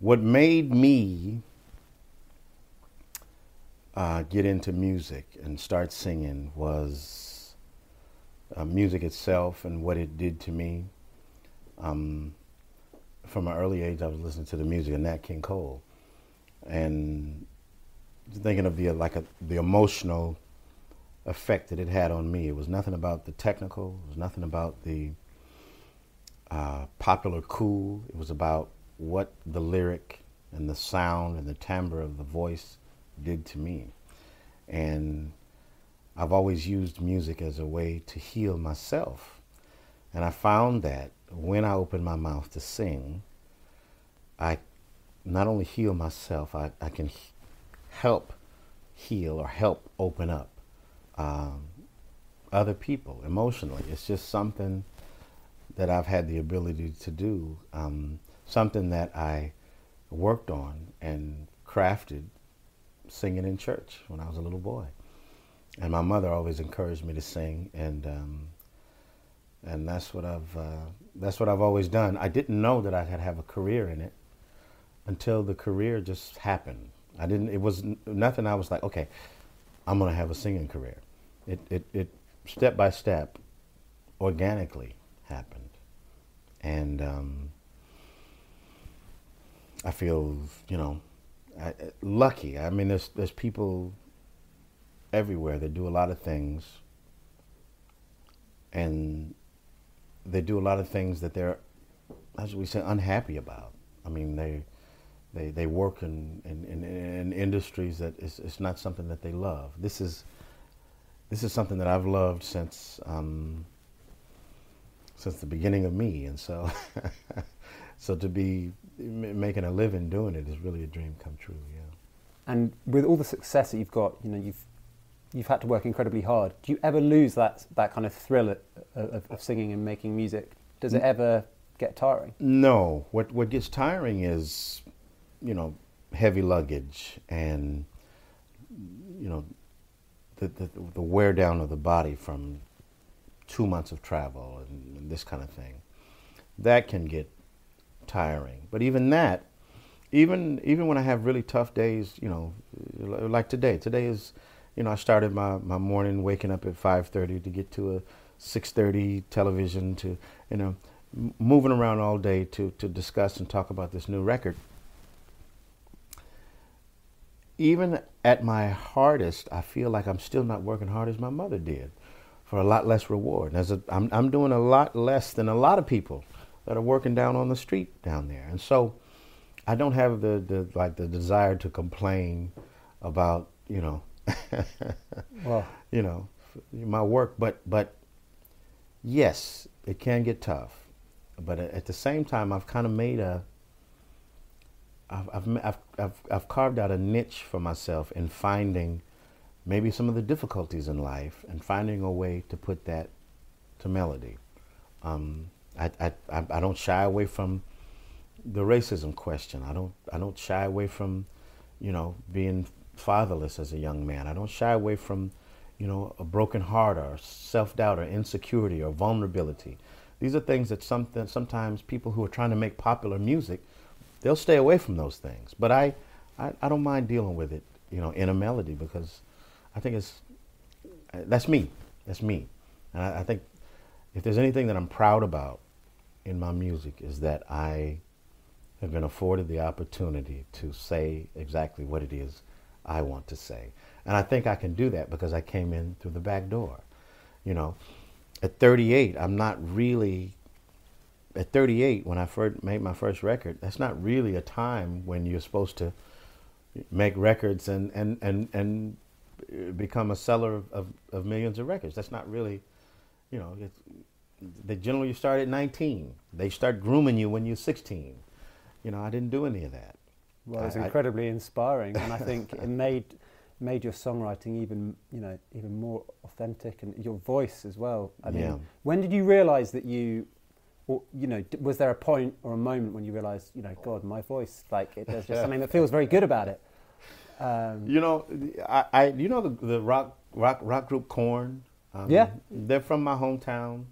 what made me uh, get into music and start singing was uh, music itself and what it did to me. Um, from an early age, I was listening to the music of Nat King Cole, and thinking of the like a, the emotional effect that it had on me. It was nothing about the technical. It was nothing about the uh, popular cool. It was about what the lyric and the sound and the timbre of the voice did to me. And I've always used music as a way to heal myself. And I found that when I open my mouth to sing, I not only heal myself, I, I can help heal or help open up um, other people emotionally. It's just something that I've had the ability to do, um, something that I worked on and crafted singing in church when I was a little boy. And my mother always encouraged me to sing, and um, and that's what I've uh, that's what I've always done. I didn't know that I could have a career in it until the career just happened. I didn't. It was nothing. I was like, okay, I'm gonna have a singing career. It it it step by step, organically happened, and um, I feel you know I, lucky. I mean, there's there's people everywhere that do a lot of things, and they do a lot of things that they're, as we say, unhappy about. I mean, they they they work in in, in, in industries that is it's not something that they love. This is this is something that I've loved since. Um, since the beginning of me, and so so to be making a living doing it is really a dream come true. Yeah. And with all the success that you've got, you know, you've you've had to work incredibly hard. Do you ever lose that that kind of thrill of, of, of singing and making music? Does it ever get tiring? No. What what gets tiring is, you know, heavy luggage and you know the, the, the wear down of the body from two months of travel and, and this kind of thing. That can get tiring. But even that, even even when I have really tough days, you know, like today. Today is, you know, I started my, my morning waking up at 5:30 to get to a 6:30 television to, you know, moving around all day to to discuss and talk about this new record. Even at my hardest, I feel like I'm still not working hard as my mother did for a lot less reward. As a, I'm, I'm doing a lot less than a lot of people that are working down on the street down there. And so I don't have the, the like the desire to complain about, you know, well, you know, my work, but but yes, it can get tough. But at the same time, I've kind of made a I've, I've, I've, I've carved out a niche for myself in finding maybe some of the difficulties in life and finding a way to put that to melody. Um, I, I, I don't shy away from the racism question. I don't, I don't shy away from, you know, being fatherless as a young man. I don't shy away from, you know, a broken heart or self-doubt or insecurity or vulnerability. These are things that something, sometimes people who are trying to make popular music, they'll stay away from those things. But I, I, I don't mind dealing with it, you know, in a melody because I think it's that's me. That's me. And I, I, think if there's anything that I'm proud about in my music is that I have been afforded the opportunity to say exactly what it is I want to say. And I think I can do that because I came in through the back door. You know, at 38, I'm not really at 38 when I first made my first record. That's not really a time when you're supposed to make records and and and and become a seller of, of, of, millions of records. That's not really, you know, they generally start at 19. They start grooming you when you're 16. You know, I didn't do any of that. Well, it's incredibly I, inspiring, and I think it made made your songwriting even you know even more authentic, and your voice as well. I mean, yeah. when did you realise that you, or you know, was there a point or a moment when you realised, you know, God, my voice, like it, there's just something that feels very good about it? Um, you know, I, I, you know the, the rock rock rock group Korn. Um, yeah, they're from my hometown,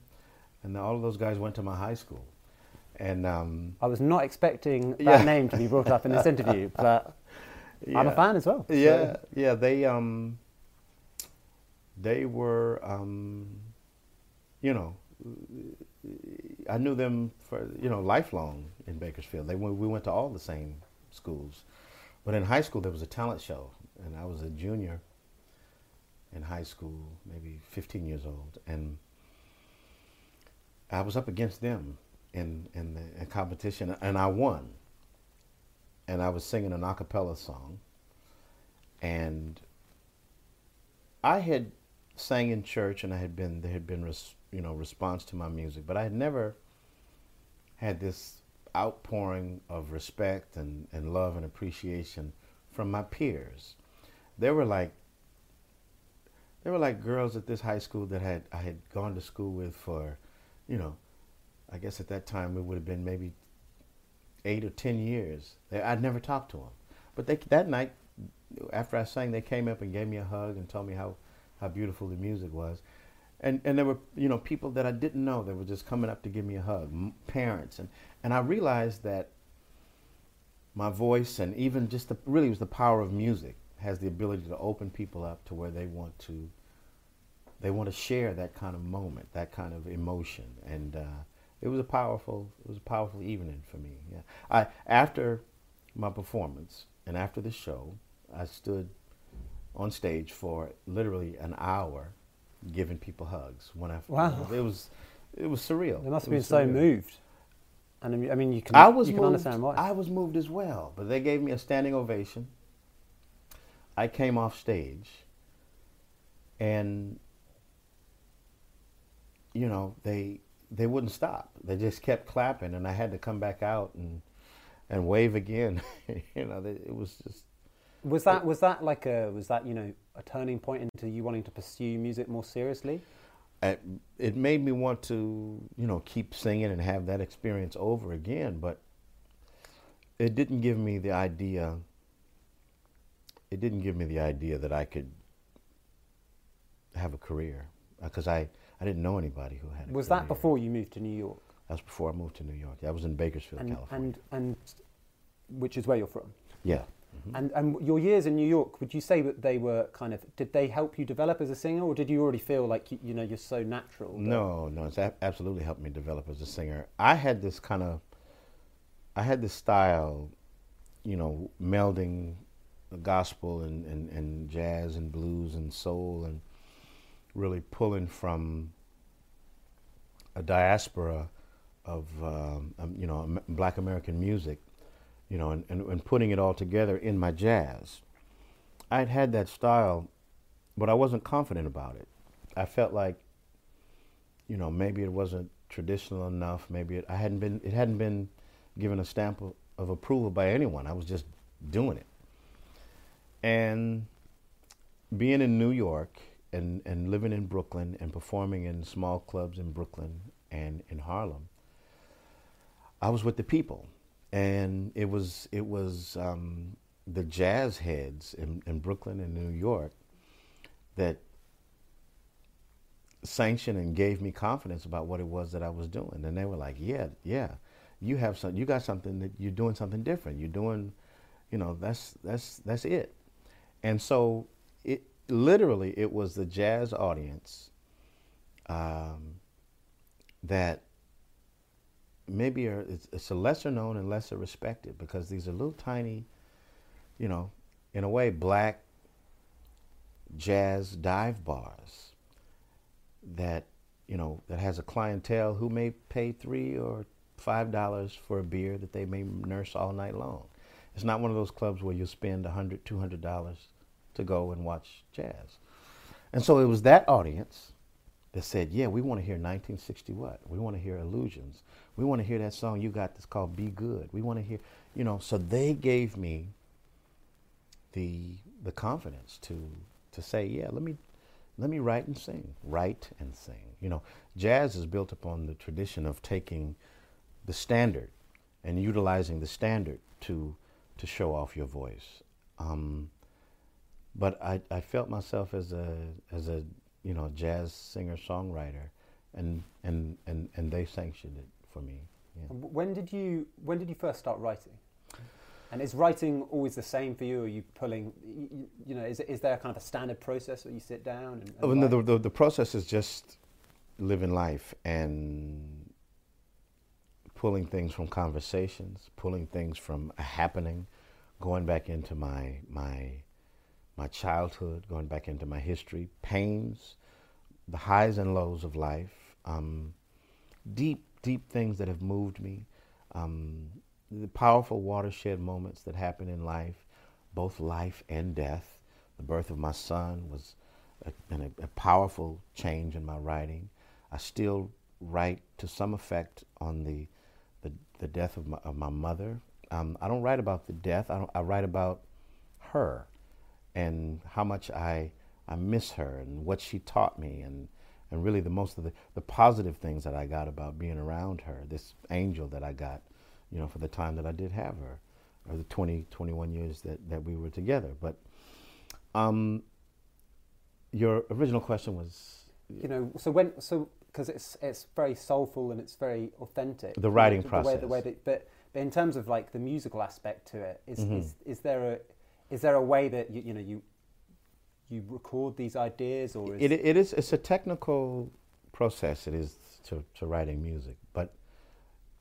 and all of those guys went to my high school. And um, I was not expecting that yeah. name to be brought up in this interview, but yeah. I'm a fan as well. So. Yeah, yeah. They um, they were um, you know, I knew them for you know lifelong in Bakersfield. They we went to all the same schools, but in high school there was a talent show, and I was a junior in high school, maybe 15 years old, and I was up against them in in the in competition, and I won. And I was singing an a cappella song, and I had sang in church, and I had been there had been res, you know response to my music, but I had never had this outpouring of respect and, and love and appreciation from my peers. There were like there were like girls at this high school that had I had gone to school with for, you know, I guess at that time it would have been maybe eight or ten years. I'd never talked to them, but they that night after I sang, they came up and gave me a hug and told me how how beautiful the music was. And, and there were you know people that I didn't know that were just coming up to give me a hug, parents, and, and I realized that my voice and even just the really was the power of music has the ability to open people up to where they want to they want to share that kind of moment, that kind of emotion, and uh, it was a powerful it was a powerful evening for me. Yeah, I after my performance and after the show, I stood on stage for literally an hour, giving people hugs. When I wow, it was it was surreal. They must have been so moved. And I mean, you can, I was you can moved, understand why. I was moved as well, but they gave me a standing ovation. I came off stage, and you know they they wouldn't stop. They just kept clapping, and I had to come back out and and wave again. you know, they, it was just. Was that was that like a was that you know a turning point into you wanting to pursue music more seriously? I, it made me want to you know keep singing and have that experience over again, but it didn't give me the idea it didn't give me the idea that I could have a career because uh, I, I didn't know anybody who had. was that before you moved to New York? That was before I moved to New York. I was in Bakersfield, and, California. And and which is where you're from. Yeah. Mm-hmm. And and your years in New York, would you say that they were kind of did they help you develop as a singer, or did you already feel like you, you know you're so natural? No, no, it's a- absolutely helped me develop as a singer. I had this kind of, I had this style, you know, melding gospel and, and, and jazz and blues and soul and really pulling from a diaspora of um, um, you know black American music, you know, and, and, and, putting it all together in my jazz. I'd had that style, but I wasn't confident about it. I felt like, you know, maybe it wasn't traditional enough. Maybe it, I hadn't been it hadn't been given a stamp of, of approval by anyone. I was just doing it. And being in New York and, and living in Brooklyn and performing in small clubs in Brooklyn and in Harlem, I was with the people. And it was, it was um, the jazz heads in, in Brooklyn and New York that sanctioned and gave me confidence about what it was that I was doing. And they were like, yeah, yeah, you have some, you got something that you're doing something different. You're doing, you know, that's, that's, that's it. And so it literally it was the jazz audience um, that maybe are, it's, it's, a lesser known and lesser respected because these are little tiny, you know, in a way, black jazz dive bars that you know that has a clientele who may pay three or five dollars for a beer that they may nurse all night long. It's not one of those clubs where you'll spend a hundred, two hundred dollars to go and watch jazz. And so it was that audience that said, "Yeah, we want to hear 1960 what? We want to hear Illusions. We want to hear that song you got that's called Be Good. We want to hear, you know." So they gave me the the confidence to to say, "Yeah, let me let me write and sing, write and sing." You know, jazz is built upon the tradition of taking the standard and utilizing the standard to to show off your voice. Um, but I, I felt myself as a as a you know jazz singer songwriter, and and and and they sanctioned it for me. Yeah. When did you when did you first start writing? And is writing always the same for you? Or are you pulling, you, you know, is, is there kind of a standard process where you sit down? And, and oh, no, the, the, the process is just living life and pulling things from conversations, pulling things from a happening, going back into my my my childhood, going back into my history, pains, the highs and lows of life, um, deep deep things that have moved me, um, the powerful watershed moments that happen in life, both life and death. The birth of my son was a, a, a powerful change in my writing. I still write to some effect on the the, the death of my, of my mother. Um, I don't write about the death. I, I write about her and how much I I miss her and what she taught me and and really the most of the, the positive things that I got about being around her, this angel that I got, you know, for the time that I did have her, or the 20, 21 years that, that we were together. But um, your original question was, you know, so when so because it's it's very soulful and it's very authentic. The writing the, process. Way, the way that, but, but in terms of like the musical aspect to it, is, mm-hmm. is, is there a is there a way that you, you know you you record these ideas or is it, it is it's a technical process it is to, to writing music but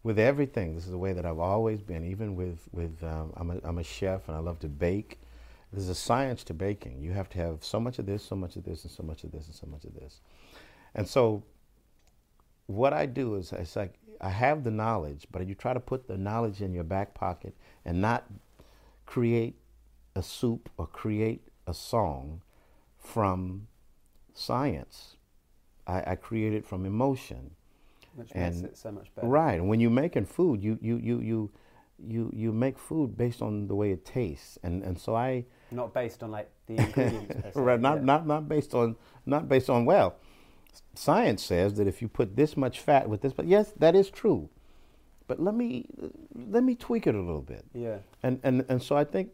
with everything this is the way that i've always been even with with um, I'm, a, I'm a chef and i love to bake. There's a science to baking. You have to have so much of this so much of this and so much of this and so much of this. And so what I do is it's like I have the knowledge, but you try to put the knowledge in your back pocket and not create a soup or create a song from science. I, I create it from emotion. Which and, makes it so much better. Right. And when you're making food, you you you you you you make food based on the way it tastes. And and so I not based on like the ingredients. right. Not yeah. not not based on not based on well science says that if you put this much fat with this, but yes, that is true. But let me let me tweak it a little bit. Yeah. And and and so I think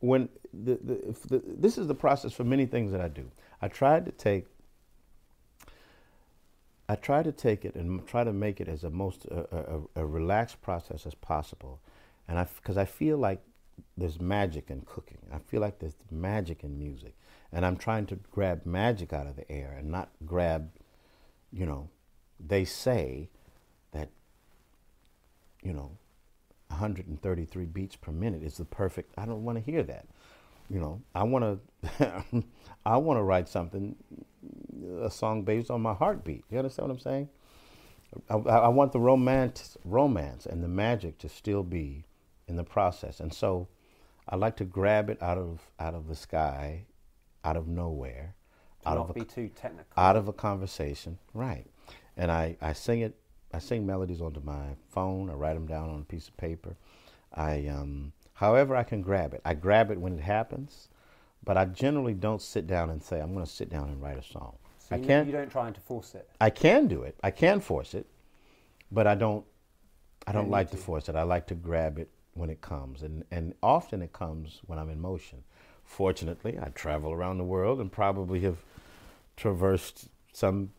when the, the, the this is the process for many things that I do. I try to take I try to take it and try to make it as a most a, a, a relaxed process as possible, and I because I feel like there's magic in cooking. I feel like there's magic in music. And I'm trying to grab magic out of the air and not grab, you know, they say that, you know, 133 beats per minute is the perfect. I don't want to hear that. You know, I want to, I want to write something, a song based on my heartbeat. You understand what I'm saying? I, I want the romance, romance and the magic to still be in the process. And so I like to grab it out of out of the sky, out of nowhere, to out of a, be too technical. Out of a conversation, right? And I, I sing it. I sing melodies onto my phone. I write them down on a piece of paper. I, um, however, I can grab it. I grab it when it happens, but I generally don't sit down and say I'm going to sit down and write a song. So I can't. You don't try to force it. I can do it. I can force it, but I don't. I don't like to force it. I like to grab it when it comes, and, and often it comes when I'm in motion. Fortunately, I travel around the world and probably have traversed some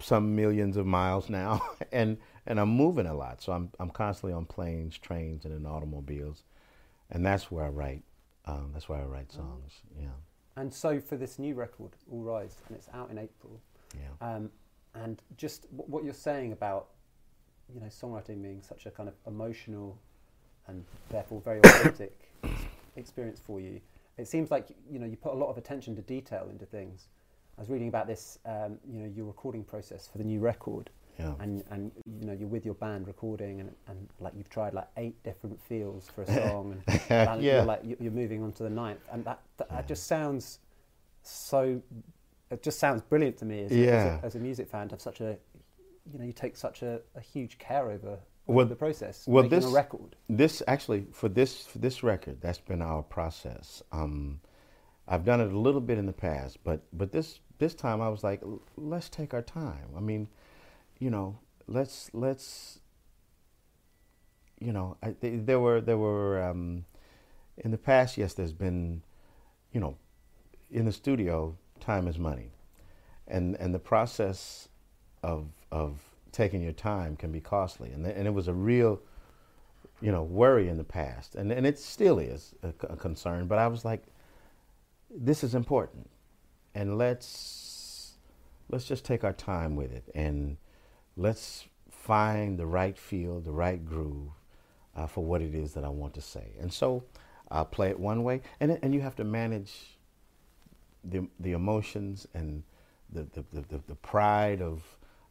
some millions of miles now, and and I'm moving a lot. So I'm I'm constantly on planes, trains, and in automobiles, and that's where I write. Um, that's where I write oh. songs. Yeah. And so for this new record, All Rise, and it's out in April. Yeah. Um, and just what you're saying about you know songwriting being such a kind of emotional and therefore very authentic experience for you. It seems like you know you put a lot of attention to detail into things. I was reading about this, um, you know, your recording process for the new record, yeah. and and you know you're with your band recording, and, and like you've tried like eight different feels for a song, and, yeah. you're like you're moving on to the ninth, and that that, yeah. just sounds so. It just sounds brilliant to me as, yeah. as, a, as a music fan to have such a, you know, you take such a, a huge care over well, the process well, this, a record? This actually for this for this record, that's been our process. Um, I've done it a little bit in the past, but but this this time I was like, let's take our time. I mean, you know, let's let's you know, I, there were there were um, in the past. Yes, there's been, you know, in the studio, time is money, and and the process of of taking your time can be costly, and and it was a real, you know, worry in the past, and and it still is a concern. But I was like, this is important, and let's let's just take our time with it, and let's find the right feel, the right groove uh, for what it is that I want to say. And so I'll play it one way, and and you have to manage the the emotions and the the, the, the pride of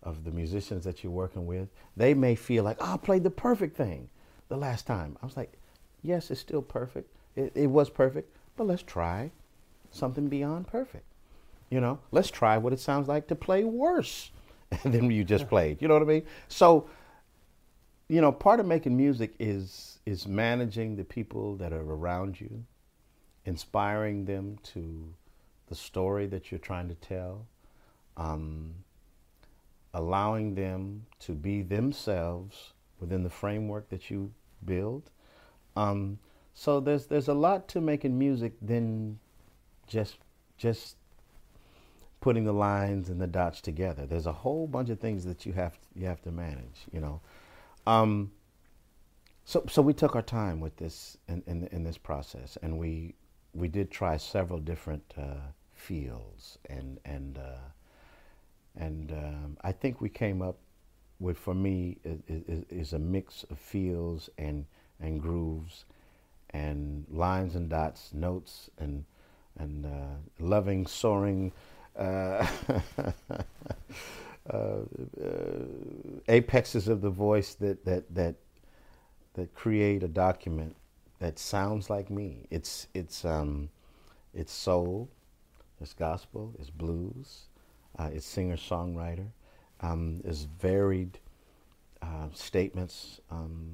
of the musicians that you're working with. They may feel like, oh, I played the perfect thing the last time. I was like, yes, it's still perfect. It, it was perfect, but let's try something beyond perfect. You know, let's try what it sounds like to play worse than you just played. You know what I mean? So, you know, part of making music is is managing the people that are around you, inspiring them to the story that you're trying to tell, um, allowing them to be themselves within the framework that you build. Um, so there's there's a lot to making music than just just putting the lines and the dots together. There's a whole bunch of things that you have you have to manage. You know, um, so so we took our time with this in, in, in this process, and we we did try several different uh, fields, and and uh, and um, I think we came up with for me is, is a mix of fields and and grooves, and lines and dots, notes and and uh, loving soaring uh, uh, uh, apexes of the voice that, that, that, that create a document that sounds like me. It's, it's, um, it's soul, it's gospel, it's blues, uh, it's singer songwriter, um, it's varied uh, statements, um,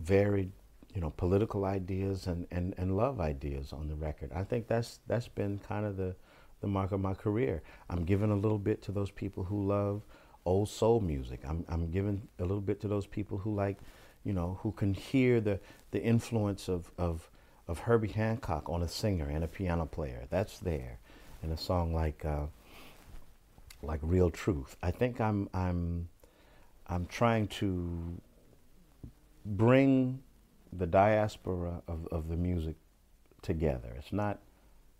varied you know political ideas and, and, and love ideas on the record. I think that's that's been kind of the the mark of my career. I'm giving a little bit to those people who love old soul music. I'm, I'm giving a little bit to those people who like, you know, who can hear the, the influence of, of, of Herbie Hancock on a singer and a piano player. That's there in a song like, uh, like Real Truth. I think I'm, I'm, I'm trying to bring the diaspora of, of the music together. It's not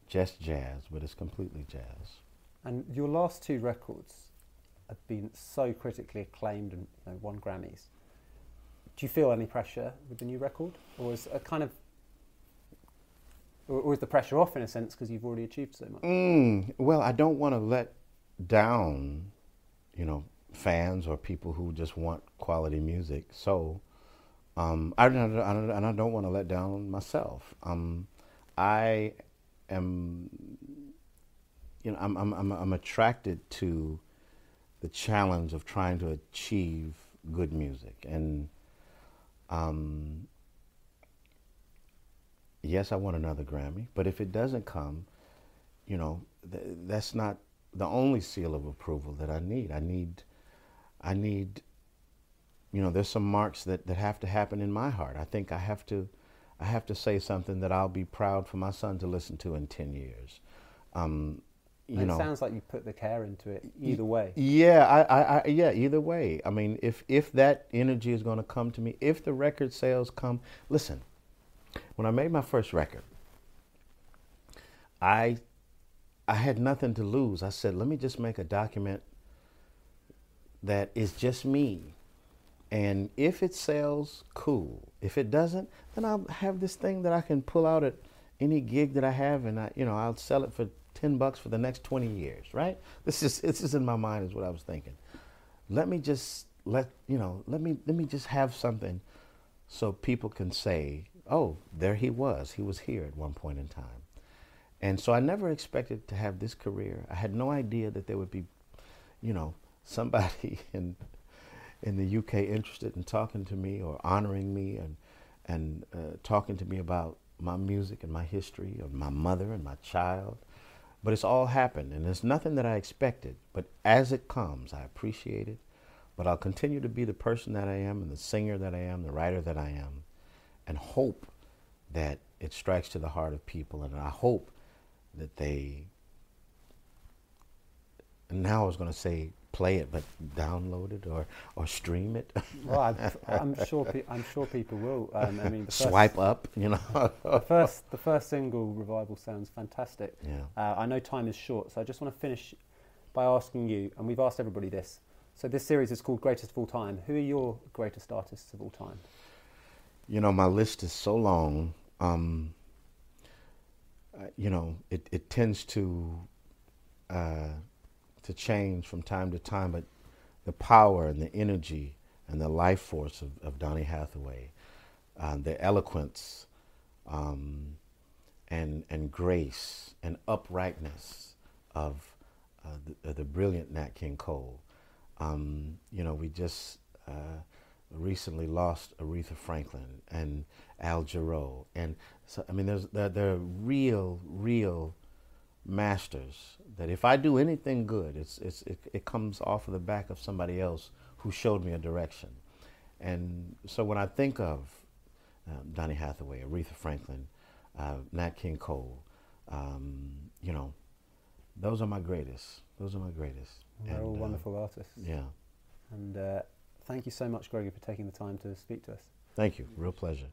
just jazz, but it's completely jazz. And your last two records have been so critically acclaimed and you know, won Grammys. Do you feel any pressure with the new record, or is a kind of, or, is the pressure off in a sense because you've already achieved so much? Mm, well, I don't want to let down, you know, fans or people who just want quality music. So, um, I, I, I, and I don't want to let down myself. Um, I am, you know, I'm, I'm, I'm, I'm attracted to the challenge of trying to achieve good music. And um, yes, I want another Grammy, but if it doesn't come, you know, th- that's not the only seal of approval that I need. I need, I need, you know, there's some marks that, that have to happen in my heart. I think I have to I have to say something that I'll be proud for my son to listen to in 10 years. Um, you it know, sounds like you put the care into it either way. Yeah, I, I, I, yeah, either way. I mean, if if that energy is going to come to me, if the record sales come, listen. When I made my first record, I I had nothing to lose. I said, let me just make a document that is just me. And if it sells, cool. If it doesn't, then I'll have this thing that I can pull out at any gig that I have, and I, you know, I'll sell it for ten bucks for the next twenty years. Right? This is this is in my mind is what I was thinking. Let me just let you know. Let me let me just have something, so people can say, "Oh, there he was. He was here at one point in time." And so I never expected to have this career. I had no idea that there would be, you know, somebody in in the UK interested in talking to me or honoring me and and uh, talking to me about my music and my history of my mother and my child. But it's all happened, and it's nothing that I expected. But as it comes, I appreciate it. But I'll continue to be the person that I am, and the singer that I am, the writer that I am, and hope that it strikes to the heart of people. And I hope that they. And now I was going to say play it, but download it or, or stream it. well, I'm, I'm sure pe- I'm sure people will. Um, I mean, swipe up, you know. the first the first single, Revival, sounds fantastic. Yeah. Uh, I know time is short, so I just want to finish by asking you, and we've asked everybody this. So this series is called Greatest of All Time. Who are your greatest artists of all time? You know, my list is so long. Um, uh, you know, it, it tends to uh, to change from time to time, but the power and the energy and the life force of, of Donny Hathaway, uh, the eloquence um, and and grace and uprightness of uh, the, the, brilliant Nat King Cole. Um, you know, we just uh, recently lost Aretha Franklin and Al Jarreau, and so I mean, there's there, there are real, real masters that if I do anything good, it's, it's, it, it comes off of the back of somebody else who showed me a direction. And so when I think of um, Donny Hathaway, Aretha Franklin, uh, Nat King Cole, um, you know, those are my greatest. Those are my greatest. They're and, all uh, wonderful artists. Yeah. And uh, thank you so much, Gregory, for taking the time to speak to us. Thank you. Real pleasure.